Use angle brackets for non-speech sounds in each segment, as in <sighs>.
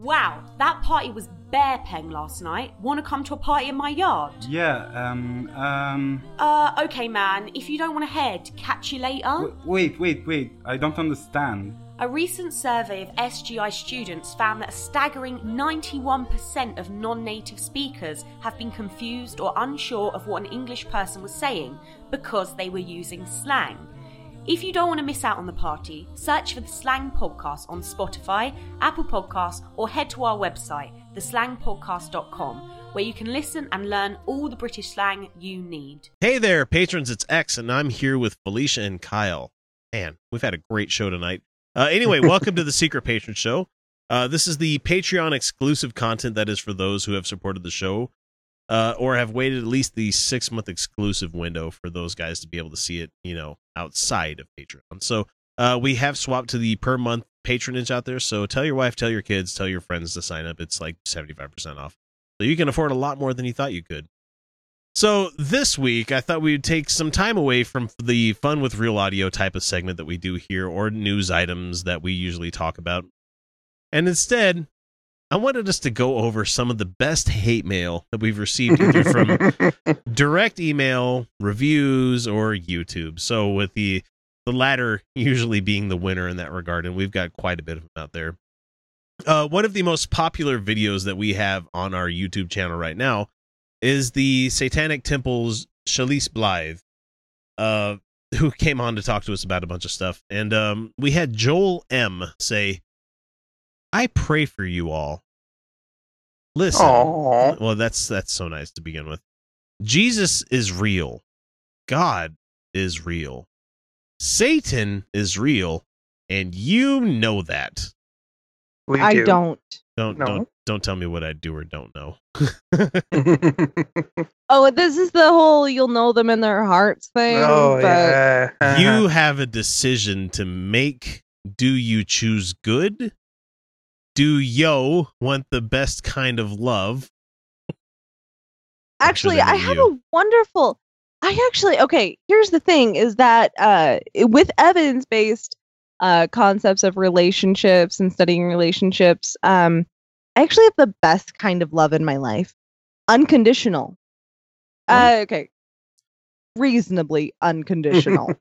Wow, that party was bare peng last night. Wanna come to a party in my yard? Yeah, um, um. Uh, okay, man. If you don't want to head, catch you later. w- wait, wait, wait. I don't understand. A recent survey of SGI students found that a staggering 91% of non native speakers have been confused or unsure of what an English person was saying because they were using slang. If you don't want to miss out on the party, search for the Slang Podcast on Spotify, Apple Podcasts, or head to our website, theslangpodcast.com, where you can listen and learn all the British slang you need. Hey there, patrons. It's X, and I'm here with Felicia and Kyle. Man, we've had a great show tonight. Uh, anyway, <laughs> welcome to the Secret Patron Show. Uh, this is the Patreon exclusive content that is for those who have supported the show uh, or have waited at least the six month exclusive window for those guys to be able to see it, you know, outside of Patreon. So uh, we have swapped to the per month patronage out there. So tell your wife, tell your kids, tell your friends to sign up. It's like 75% off. So you can afford a lot more than you thought you could. So this week, I thought we would take some time away from the fun with real audio type of segment that we do here, or news items that we usually talk about, and instead, I wanted us to go over some of the best hate mail that we've received either from <laughs> direct email, reviews, or YouTube. So with the the latter <laughs> usually being the winner in that regard, and we've got quite a bit of them out there. Uh, one of the most popular videos that we have on our YouTube channel right now is the Satanic Temple's Chalice Blythe, uh, who came on to talk to us about a bunch of stuff. And um, we had Joel M say, I pray for you all. Listen. Aw. Well, that's that's so nice to begin with. Jesus is real. God is real. Satan is real, and you know that. We I do. don't. Don't No. don't don't tell me what I do or don't know. <laughs> Oh, this is the whole you'll know them in their hearts thing. oh but yeah. You <laughs> have a decision to make. Do you choose good? Do yo want the best kind of love? actually, I been have you. a wonderful. I actually okay. Here's the thing: is that uh, with evidence-based uh, concepts of relationships and studying relationships, um, I actually have the best kind of love in my life, unconditional. Uh, okay, reasonably unconditional.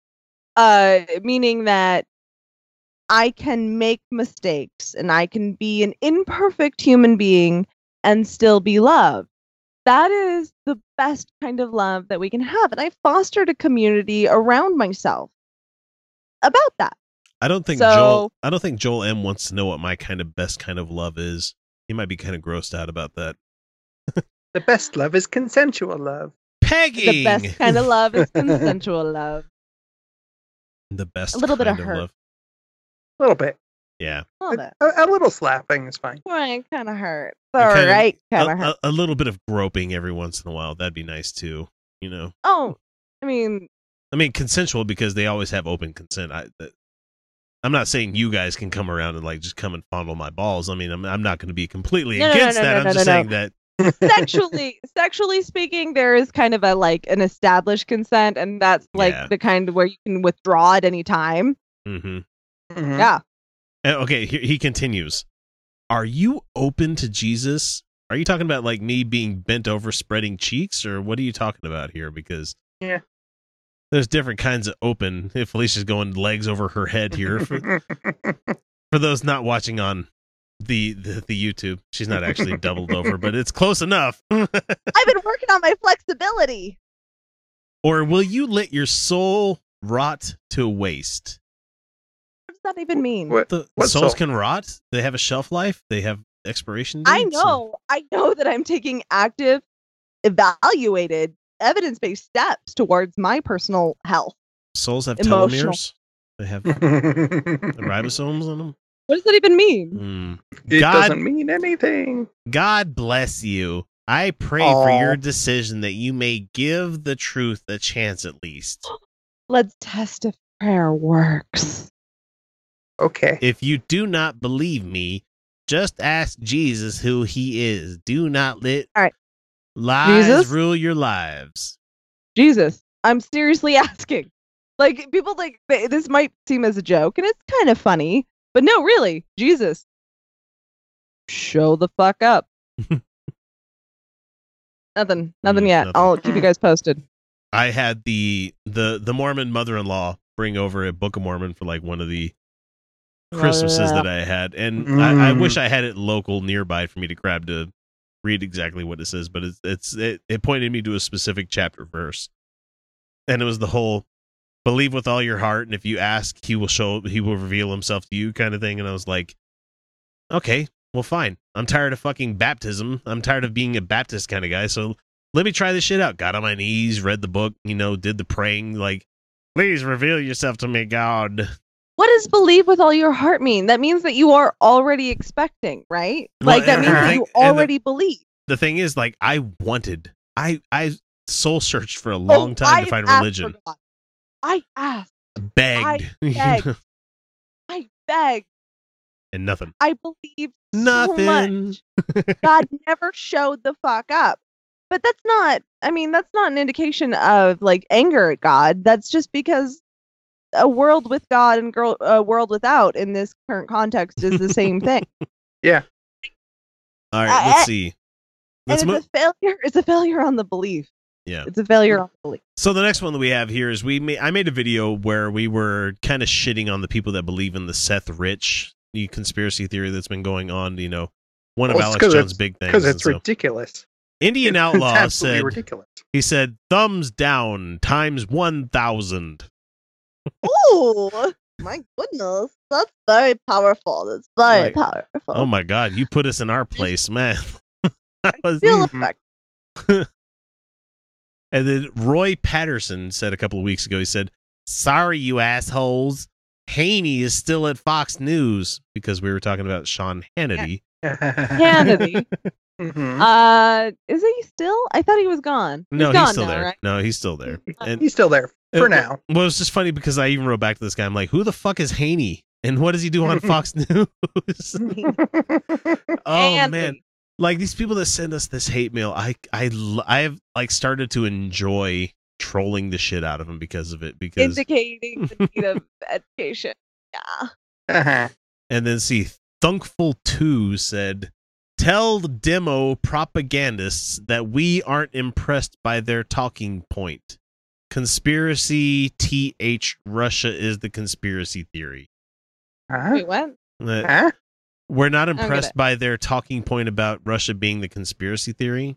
<laughs> uh, meaning that I can make mistakes and I can be an imperfect human being and still be loved. That is the best kind of love that we can have. And I fostered a community around myself about that. I don't think So- Joel. I don't think Joel M wants to know what my kind of best kind of love is. He might be kind of grossed out about that. the best love is consensual love. Peggy. The best kind of love is <laughs> consensual love. the best. A little bit of kind hurt. love. A little bit. Yeah. A little bit. A, a little slapping is fine. Right, kind of hurt. And All kinda- right, A, kind of hurt. a, a little bit of groping every once in a while. That'd be nice too. You know. oh, I mean, I mean, consensual because they always have open consent. I, I'm not saying you guys can come around and like just come and fondle my balls. I mean, I'm, I'm not going to be completely No, no, no, against no, that. no, I'm no, just no, saying no. that sexually <laughs> sexually speaking there is kind of a like an established consent and that's like Yeah. the kind of where you can withdraw at any time hmm Mhm. yeah Okay, he, he continues. Are you open to Jesus? Are you talking about like me being bent over, spreading cheeks, or what are you talking about here? Because Yeah. there's different kinds of open. If Felicia's going legs over her head here, for, <laughs> for those not watching on the, the the YouTube, she's not actually doubled over, but it's close enough. i've been working on my flexibility or will you let your soul rot to waste? What does that even mean what? The What souls soul? can rot. They have a shelf life. They have expiration. Dates. i know i know that i'm taking active evaluated evidence-based steps towards my personal health souls have Emotional. telomeres. They have <laughs> it ribosomes on them. what does that even mean Mm. God, doesn't mean anything. God bless you. I pray for your decision that you may give the truth a chance at least. <gasps> let's test if prayer works Okay. If you do not believe me, just ask Jesus who he is. Do not let All right. lies Jesus? rule your lives. jesus i'm seriously <laughs> asking like people think th- this might seem as a joke and it's kind of funny but no really jesus show the fuck up. nothing, <laughs> nothing Mm, yet. nothing. I'll keep you guys posted. I had the the the Mormon mother-in-law bring over a Book of Mormon for like one of the Christmases that I had, and I, I Mm. wish I had it local nearby for me to grab to read exactly what it says. But it's it's it, it pointed me to a specific chapter verse, and it was the whole believe with all your heart, and if you ask, he will show he will reveal himself to you kind of thing. And I was like, okay, well, fine. I'm tired of fucking baptism. I'm tired of being a Baptist kind of guy. So let me try this shit out. Got on my knees, read the book, you know, did the praying, like, please reveal yourself to me, God. What does believe with all your heart mean? That means that you are already expecting, right? Well, like that means that you and the- already believe. The thing is, like, I wanted, I, I soul searched for a oh, long Oh, time to find religion. I asked. Begged, <laughs> you begged. I begged. and nothing. I believed so Nothing. much. <laughs> God never showed the fuck up. But that's not, I mean, that's not an indication of like anger at God. That's just because a world with God and girl, a world without in this current context is the same thing. <laughs> Yeah. All right, uh, let's I- see. Let's it's move. a failure. It's a failure on the belief. Yeah. It's a failure on the belief. So the next one that we have here is we made, I made a video where we were kind of shitting on the people that believe in the Seth Rich the conspiracy theory that's been going on. You know, one of Well, it's Alex 'cause Jones' big things. because it's so- ridiculous. Indian It's Outlaw absolutely said ridiculous. he said thumbs down times one thousand. Oh my goodness, that's very powerful. That's very Like, powerful. Oh my god, you put us in our place, man. <laughs> Was- Feel Mhm. <laughs> and then Roy Patterson said a couple of weeks ago, he said, Sorry, you assholes. Haney is still at Fox News because we were talking about Sean Hannity. <laughs> Hannity. Mhm. Uh, is he still? I thought he was gone. No, gone he's still now, there. Right? No, he's still there. And He's still there Uh, for now. Well, it's just funny because I even wrote back to this guy. I'm like, who the fuck is Haney? And what does he do on Fox <laughs> News? <laughs> oh Andy. man, like these people that send us this hate mail, I I I've like started to enjoy trolling the shit out of them because of it. Because indicating the need of <laughs> education. Yeah. Uh-huh. and then see, Thunkful Two said, "Tell the demo propagandists that we aren't impressed by their talking point." Conspiracy th Russia is the conspiracy theory. Huh? Wait, what? That- Huh? We're not impressed by their talking point about Russia being the conspiracy theory.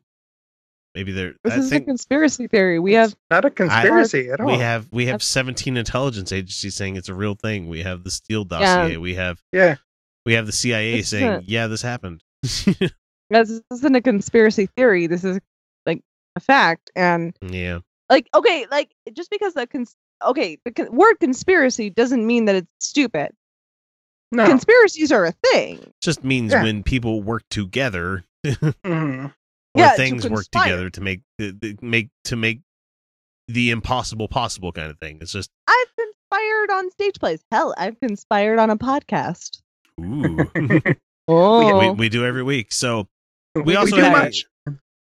Maybe they're. This I is think a conspiracy theory. We have Not a conspiracy at all. we have we have That's- 17 intelligence agencies saying it's a real thing. We have the Steele dossier. Yeah. We have yeah. we have the CIA This saying, isn't- "Yeah, this happened." <laughs> this isn't a conspiracy theory. This is like a fact. And yeah, like, okay, like just because the cons- okay, the con- word conspiracy doesn't mean that it's stupid. No. Conspiracies are a thing. just means Yeah. when people work together <laughs> Mhm. or Yeah, to things work together to make the, the, make to make the impossible possible kind of thing. It's just I've conspired on stage plays. Hell, I've conspired on a podcast. ooh. <laughs> Oh, we, we do every week. So we also do had- much.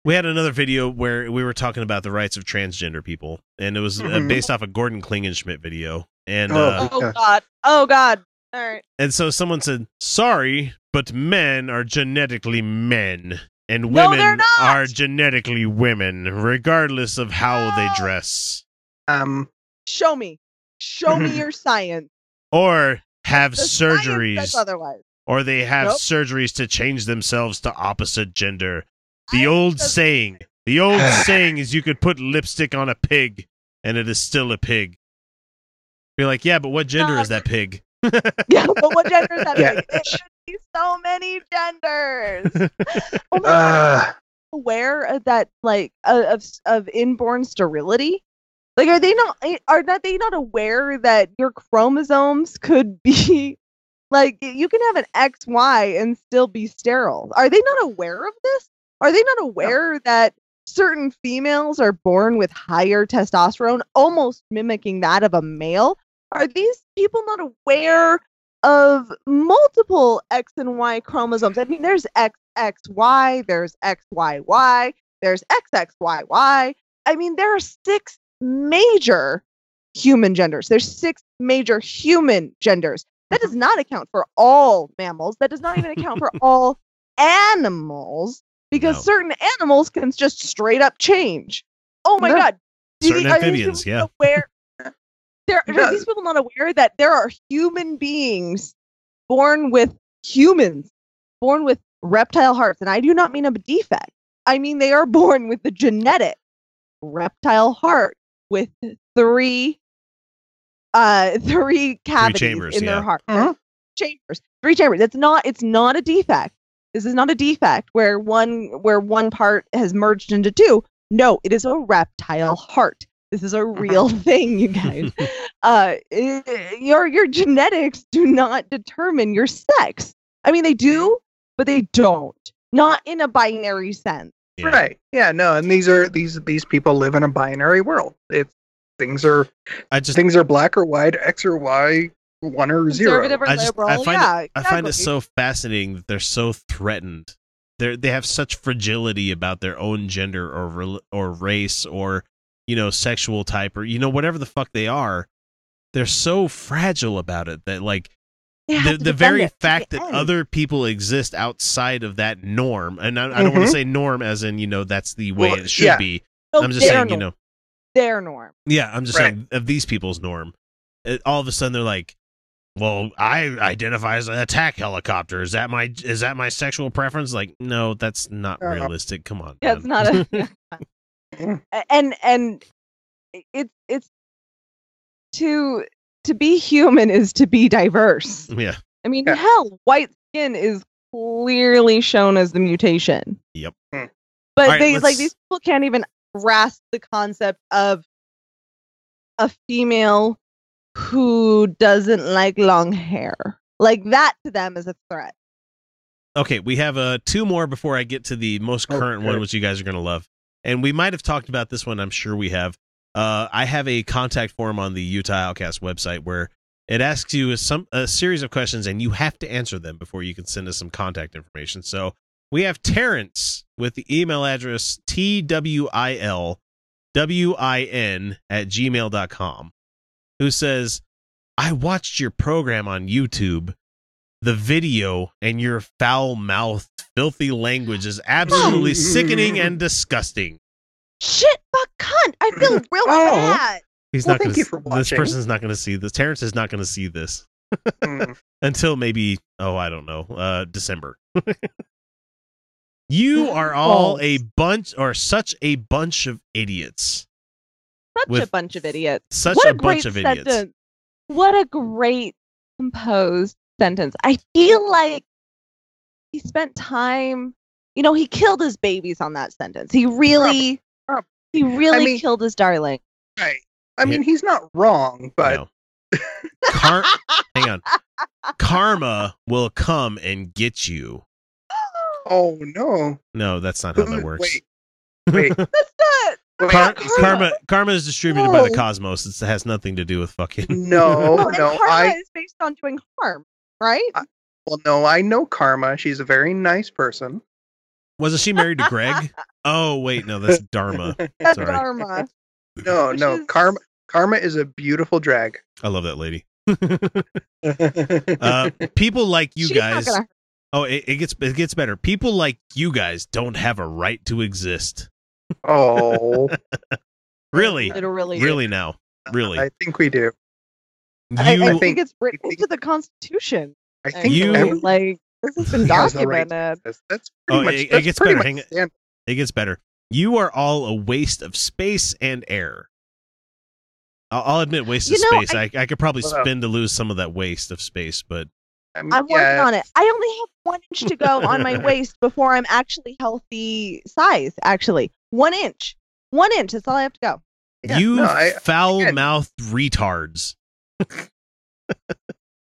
We had another video where we were talking about the rights of transgender people, and it was uh, Mhm. based off a Gordon Klingenschmitt video. And Oh. uh, oh god, oh god. All right. and so someone said, "Sorry, but men are genetically men, and women they're genetically women, regardless of how they dress Um, Show me, show me <laughs> your science. or have The surgeries, otherwise. Or they have Nope. surgeries to change themselves to opposite gender." The I old just- saying, the old <sighs> saying is you could put lipstick on a pig and it is still a pig. You're like, yeah, but what gender is that pig? <laughs> Yeah, but what gender is that? Yeah. Like, It should be so many genders. <laughs> oh my god. uh, aware of that like of of inborn sterility like are they not eh, are not they not aware that your chromosomes could be like you can have an xy and still be sterile are they not aware of this are they not aware that certain females are born with higher testosterone almost mimicking that of a male are these people not aware of multiple X and Y chromosomes. I mean, there's XXY, there's XYY, there's XXYY. I mean, there are six major human genders. There's six major human genders. That does mm-hmm. not account for all mammals. That does not even account for <laughs> all animals because No. certain animals can just straight up change. Oh my No. god. Certain these amphibians, yeah. Aware, <laughs> there, are these people not aware that there are human beings born with humans, born with reptile hearts? And I do not mean a defect. I mean they are born with the genetic reptile heart with three uh <laughs> three cavities chambers, in yeah. their heart Mhm. chambers three chambers it's not it's not a defect this is not a defect where one where one part has merged into two no it is a reptile heart this is a real <laughs> thing you guys <laughs> uh i- your your genetics do not determine your sex i mean they do but they don't not in a binary sense Yeah. Right. Yeah. No. And these are these these people live in a binary world. It's things are I just things are black or white, X or Y, one or zero. conservative or I just- I liberal find it- yeah I find it so fascinating that they're so threatened. They they have such fragility about their own gender or or race or you know sexual type or you know whatever the fuck they are. They're so fragile about it that like the the very it to the fact that end. other people exist outside of that norm, and I, I don't want Mhm. to say norm as in you know that's the way Well, it should yeah. be. Oh, I'm just saying you know their norm yeah, I'm just Right. saying of these people's norm. It, all of a sudden they're like, "Well, I identify as an attack helicopter. Is that my is that my sexual preference?" Like, no, that's not Uh, realistic. Come on. Yeah, it's man. not a <laughs> <laughs> and and it's it's to to be human is to be diverse. yeah. I mean, Yeah. hell, white skin is clearly shown as the mutation. Yep. Hmm. But Alright, they let's- like these people can't even grasp the concept of a female who doesn't like long hair. Like that to them is a threat. Okay, we have uh two more before I get to the most current one, which you guys are gonna love. And we might have talked about this one. I'm sure we have. Uh, I have a contact form on the Utah Outcast website where it asks you a, some a series of questions, and you have to answer them before you can send us some contact information. So we have Terrence with the email address twil win at gmail.com who says, I watched your program on YouTube. The video and your foul mouthed, filthy language is absolutely <laughs> sickening and disgusting. Shit, fuck, cunt. I feel <laughs> real Oh. bad. He's Well, not going thank you to. for This watching. person's not going to see this. Terrence is not going to see this Mm. <laughs> until maybe. Oh, I don't know. Uh, December. You <laughs> are all a bunch, or such a bunch of idiots. Such a bunch of idiots. Such what a, a, bunch great of idiots. sentence. What a great composed sentence. I feel like he spent time, you know, he killed his babies on that sentence. He really, Prob- he really mean- killed his darling. Right. I mean, he's not wrong, but No. Car- hang on. <laughs> Karma will come and get you. Oh no. No, that's not how that works. Wait. Wait. <laughs> That's not. wait. Car- Karma. karma karma is distributed by the No. cosmos. It has nothing to do with fucking. No, <laughs> no. karma I is based on doing harm, right? well, no. I know Karma. She's a very nice person. Wasn't she married to Greg? <laughs> Oh wait, no, that's Dharma. That's sorry. karma. No, Which no. is- Karma. Karma is a beautiful drag. I love that lady. uh, people like you She's not guys. Gonna- Oh, it, it gets it gets better. People like you guys don't have a right to exist. oh, <laughs> Really, Literally. really now, really. I think we do. I, you I think- think it's written I think- into the Constitution. I I think You- mean, like this has been has the right documented. That's, that's pretty Oh, much. it- it gets better. much Hang it- it gets better. You are all a waste of space and air. I'll, I'll admit, waste You of know, space. I, I could probably Well- spin to lose some of that waste of space, but I mean, I'm working yeah, on it. I only have one inch to go on my <laughs> waist before I'm actually healthy size. Actually, one inch. One inch. That's all I have to go. Yeah, you no, foul mouthed retards. <laughs>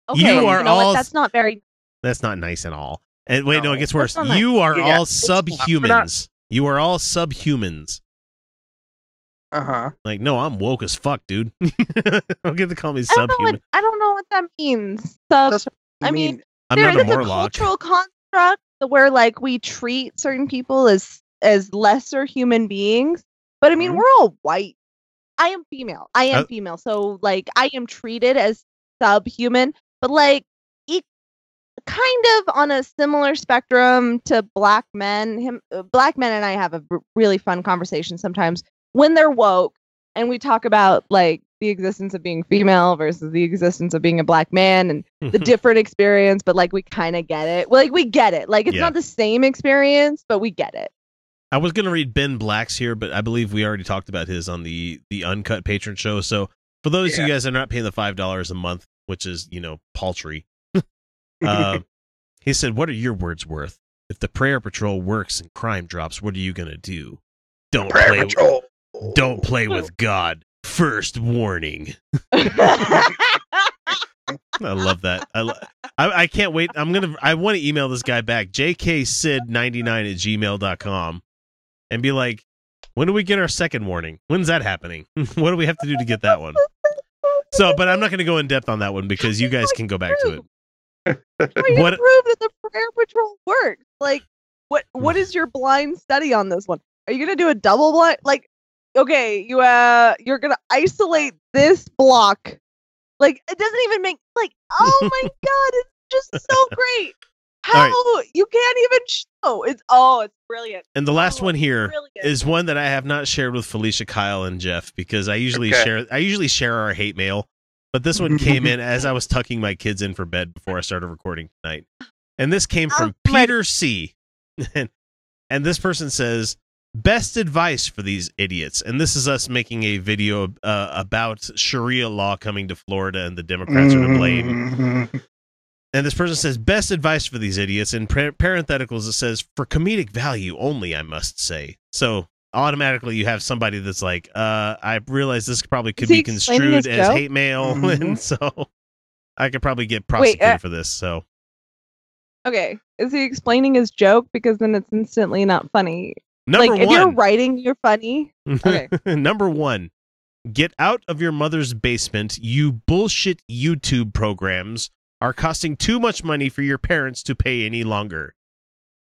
Okay, You are know what? all- That's not very. That's not nice at all. And wait, no, it gets worse. not nice. You are Yeah, all it's not. Subhumans. You are all subhumans. Uh huh. Like, no, I'm woke as fuck, dude. <laughs> don't get to call me I don't know subhuman. what. I don't know what that means. Sub. That's- I mean, I'm there not a is a Morlock. cultural construct where like we treat certain people as as lesser human beings. But I mean, Mhm. we're all white. I am female. I am Uh, female. So like I am treated as subhuman, but like e- kind of on a similar spectrum to black men. Him, uh, black men and I have a really fun conversation sometimes when they're woke, and we talk about like the existence of being female versus the existence of being a black man and <laughs> the different experience. But like we kind of get it. Like we get it. Like it's Yeah. not the same experience, but we get it. I was gonna read Ben Black's here, but I believe we already talked about his on the the uncut patron show. So for those of you guys that are not paying the five dollars a month, which is you know paltry, uh, <laughs> he said, "What are your words worth? If the prayer patrol works and crime drops, what are you gonna do? Don't Prayer play. Patrol. Don't play with God. First warning." I love that. I, lo- I I can't wait. I'm gonna. I want to email this guy back. jksid99 at gmail.com and be like, when do we get our second warning? When's that happening? <laughs> what do we have to do to get that one? So, but I'm not going to go in depth on that one because you guys can go back to it. What- prove that the prayer patrol works? Like, what what hmm. is your blind study on this one? Are you gonna do a double blind? Like, okay, you uh, you're gonna isolate this block. Like, it doesn't even make like. Oh my <laughs> god, it's just so great. How right. you can't even show it's oh, it's brilliant. And the last Oh, one here brilliant. is one that I have not shared with Felicia, Kyle, and Jeff because I usually Okay. share. I usually share our hate mail, but this one came <laughs> in as I was tucking my kids in for bed before I started recording tonight, and this came from I'm ready. Peter C. and, <laughs> and this person says, "Best advice for these idiots." And this is us making a video uh, about Sharia law coming to Florida, and the Democrats are to blame. Mhm. And this person says, best advice for these idiots. In par- parentheticals, it says, for comedic value only, I must say. So automatically you have somebody that's like, uh, I realize this probably could be construed as hate mail. <laughs> Mhm. And so I could probably get Wait, prosecuted uh, for this. So Okay, is he explaining his joke because then it's instantly not funny? Number like, if you're writing, you're funny. Okay. <laughs> number one, get out of your mother's basement. You bullshit YouTube programs are costing too much money for your parents to pay any longer.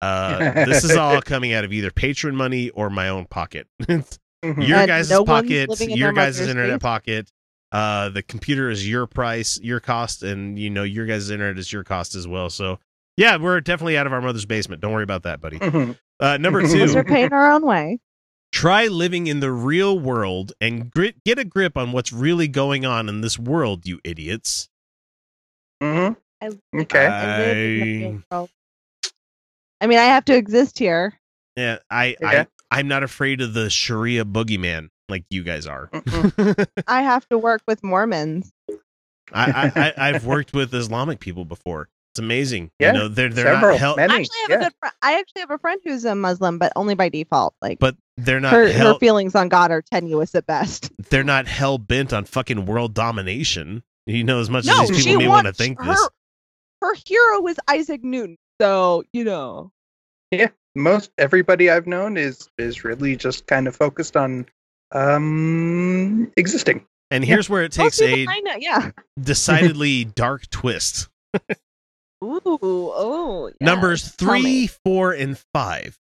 Uh, this is all <laughs> coming out of either patron money or my own pocket. <laughs> Mhm. your And guys' no pocket, your their guys' internet basement? pocket. Uh, the computer is your price, your cost, and you know your guys' internet is your cost as well. So yeah, we're definitely out of our mother's basement. Don't worry about that, buddy. Mhm. Uh, number <laughs> Because Because we're paying our own way. try living in the real world and grit, get a grip on what's really going on in this world, you idiots. Mhm. I, Okay. I live in the real. I mean, I have to exist here. Yeah, I, Yeah. I, I'm not afraid of the Sharia boogeyman like you guys are. I have to work with Mormons. I, I, I, I've <laughs> worked with Islamic people before. It's amazing. Yeah, you know, they're they're Several, not held, many. I actually have yeah. a good friend. I actually have a friend who's a Muslim, but only by default. Like but they're not her, her feelings on God are tenuous at best. <laughs> they're not hell bent on fucking world domination. You know, as much no, as these people may want to think her, this. Her hero is Isaac Newton, so you know. Yeah, most everybody I've known is is really just kind of focused on um existing. And here's where it takes a know, yeah. <laughs> decidedly dark twist. <laughs> Ooh, oh, yeah. Numbers three, four, and five.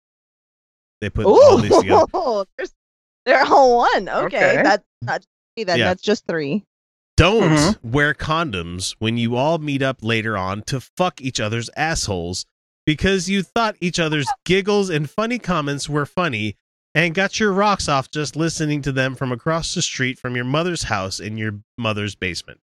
They put all these together. <laughs> There's, they're all one. Okay, Okay. that's not three then. Yeah. That's just three. Don't Mhm. wear condoms when you all meet up later on to fuck each other's assholes because you thought each other's giggles and funny comments were funny and got your rocks off just listening to them from across the street from your mother's house in your mother's basement.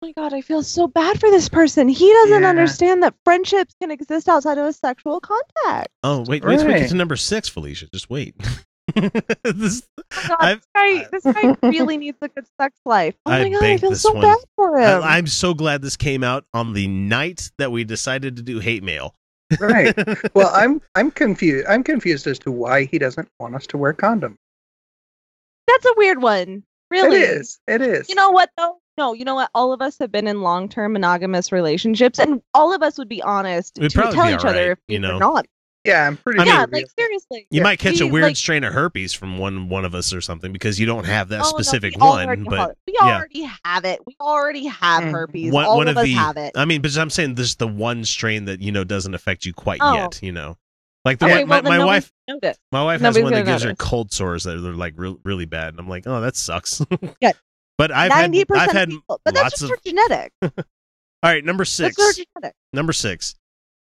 Oh my god, I feel so bad for this person. He doesn't Yeah. understand that friendships can exist outside of a sexual contact. Oh, wait, wait, till we get to number six, Felicia. Just wait. <laughs> this, Oh god, this guy, this guy <laughs> really needs a good sex life. Oh I my god, I feel so one. bad for him. I, I'm so glad this came out on the night that we decided to do hate mail. Right. <laughs> well, I'm I'm confused. I'm confused as to why he doesn't want us to wear condoms. That's a weird one. Really? It is. It is. You know what though? No, you know what? All of us have been in long-term monogamous relationships, and all of us would be honest We'd to tell each all other right, if we you know. not. yeah, I'm pretty I sure. yeah, like seriously. You Yeah. might catch a weird like- strain of herpes from one one of us or something because you don't have that Oh, specific we one. But have- we yeah. already have it. We already have Mm. herpes. one, all one of, of us the have it. I mean, but I'm saying this is the one strain that you know doesn't affect you quite Oh. yet. You know, like the okay, one, well, my, my wife. gonna. My wife has Nobody's one that gonna gives her cold sores that are like real, really bad, and I'm like, oh, that sucks. Yeah. But I've had I've percent had people, but that's just of her genetic. <laughs> All right, number That's six. their genetic. Number six.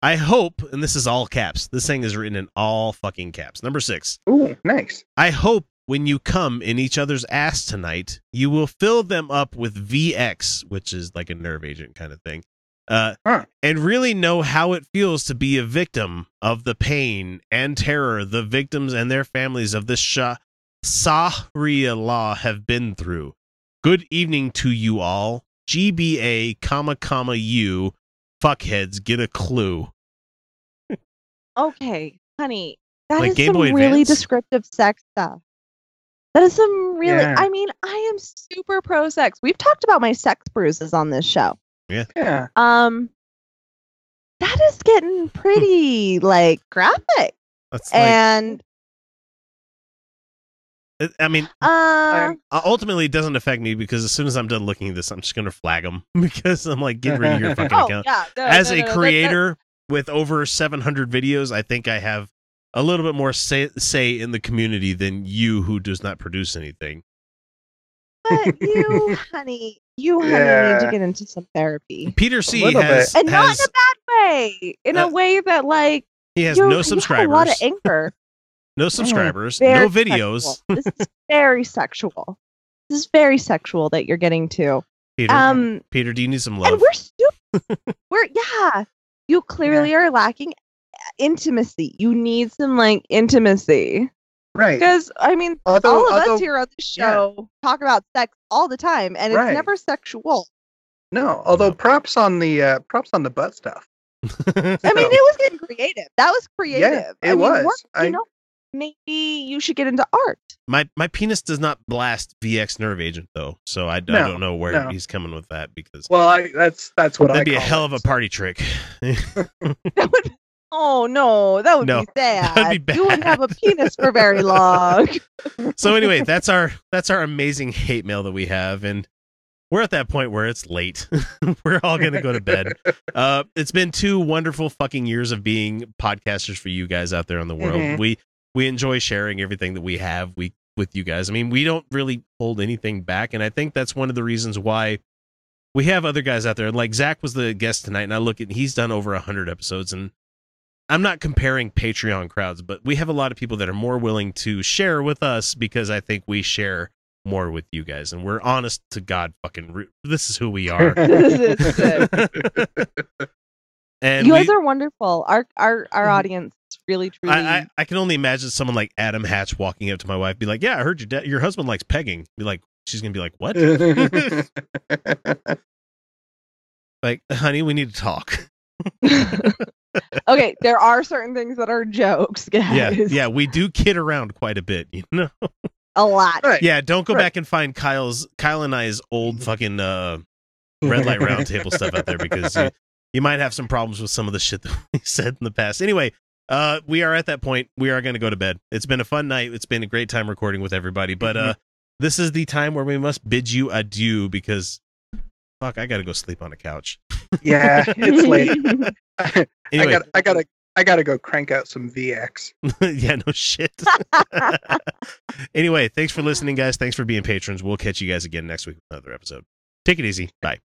I hope, and this is all caps. This thing is written in all fucking caps. Number six. Ooh, nice. I hope when you come in each other's ass tonight, you will fill them up with VX, which is like a nerve agent kind of thing, uh, Huh. and really know how it feels to be a victim of the pain and terror the victims and their families of this Shah Sharia law have been through. Good evening to you all. GBA, comma, comma, you fuckheads, get a clue. Okay, honey, that is Like Game some Boy really Advance? descriptive sex stuff. That is some really. Yeah. I mean, I am super pro sex. We've talked about my sex bruises on this show. Yeah. Um, that is getting pretty like graphic, That's like, and I mean, uh, Uh, ultimately, it doesn't affect me because as soon as I'm done looking at this, I'm just gonna flag them <laughs> because I'm like, get rid of your fucking <laughs> oh account. yeah, no, As no, a no, no, that- that- creator with over 700 videos, I think I have a little bit more say, say in the community than you, who does not produce anything. but you, <laughs> honey, you, honey, need to get into some therapy, Peter C little has, and not in a bad way, in Uh, a way that like he has you- you no have subscribers, a lot of anger. No subscribers, Very no videos. sexual. <laughs> This is very sexual. This is very sexual that you're getting to. Peter, Um, Peter, do you need some love? and we're stupid. <laughs> we're yeah. You clearly are lacking intimacy. You need some like intimacy Right. because I mean, Although, all of although us here on the show talk about sex all the time, and it's Right. never sexual. no, although props on the uh, props on the butt stuff. I mean, <laughs> it was getting creative. That was creative. Yeah, it I mean, was. work, I- you know, maybe you should get into art. my my penis does not blast VX nerve agent though, so I, I don't know where no. he's coming with that because Well, I, that's that's what I that'd be a hell it. of a party trick. <laughs> That would. Oh no, that would No, be <laughs> sad. that'd be You wouldn't have a penis for very long. <laughs> so anyway, that's our that's our amazing hate mail that we have, and we're at that point where it's late. we're all gonna go to bed. Uh, it's been two wonderful fucking years of being podcasters for you guys out there in the world. Mhm. We we enjoy sharing everything that we have we with you guys. I mean, we don't really hold anything back, and I think that's one of the reasons why we have other guys out there. Like Zach was the guest tonight, and I look at he's done over a hundred episodes, and I'm not comparing Patreon crowds, but we have a lot of people that are more willing to share with us because I think we share more with you guys, and we're honest to God. Fucking, this is who we are. <laughs> <laughs> This is sick. and you we- guys are wonderful. Our our our Mhm. audience is really truly. I, I, I can only imagine someone like Adam Hatch walking up to my wife, be like, "Yeah, I heard your da- your husband likes pegging." Be like, she's gonna be like, "What?" <laughs> <laughs> like, honey, we need to talk. <laughs> okay, there are certain things that are jokes, guys. yeah, yeah, we do kid around quite a bit, you know. a lot. right. Yeah, don't go Right. back and find Kyle's Kyle and I's old fucking uh, red light round table stuff out there because you, you might have some problems with some of the shit that <laughs> we said in the past. Anyway, uh, we are at that point. We are going to go to bed. It's been a fun night. It's been a great time recording with everybody. But uh, this is the time where we must bid you adieu because fuck, I got to go sleep on a couch. yeah, <laughs> it's late. <laughs> I Anyway, got I gotta I gotta go crank out some VX. yeah, no shit. anyway, thanks for listening, guys. Thanks for being patrons. We'll catch you guys again next week with another episode. Take it easy. Bye.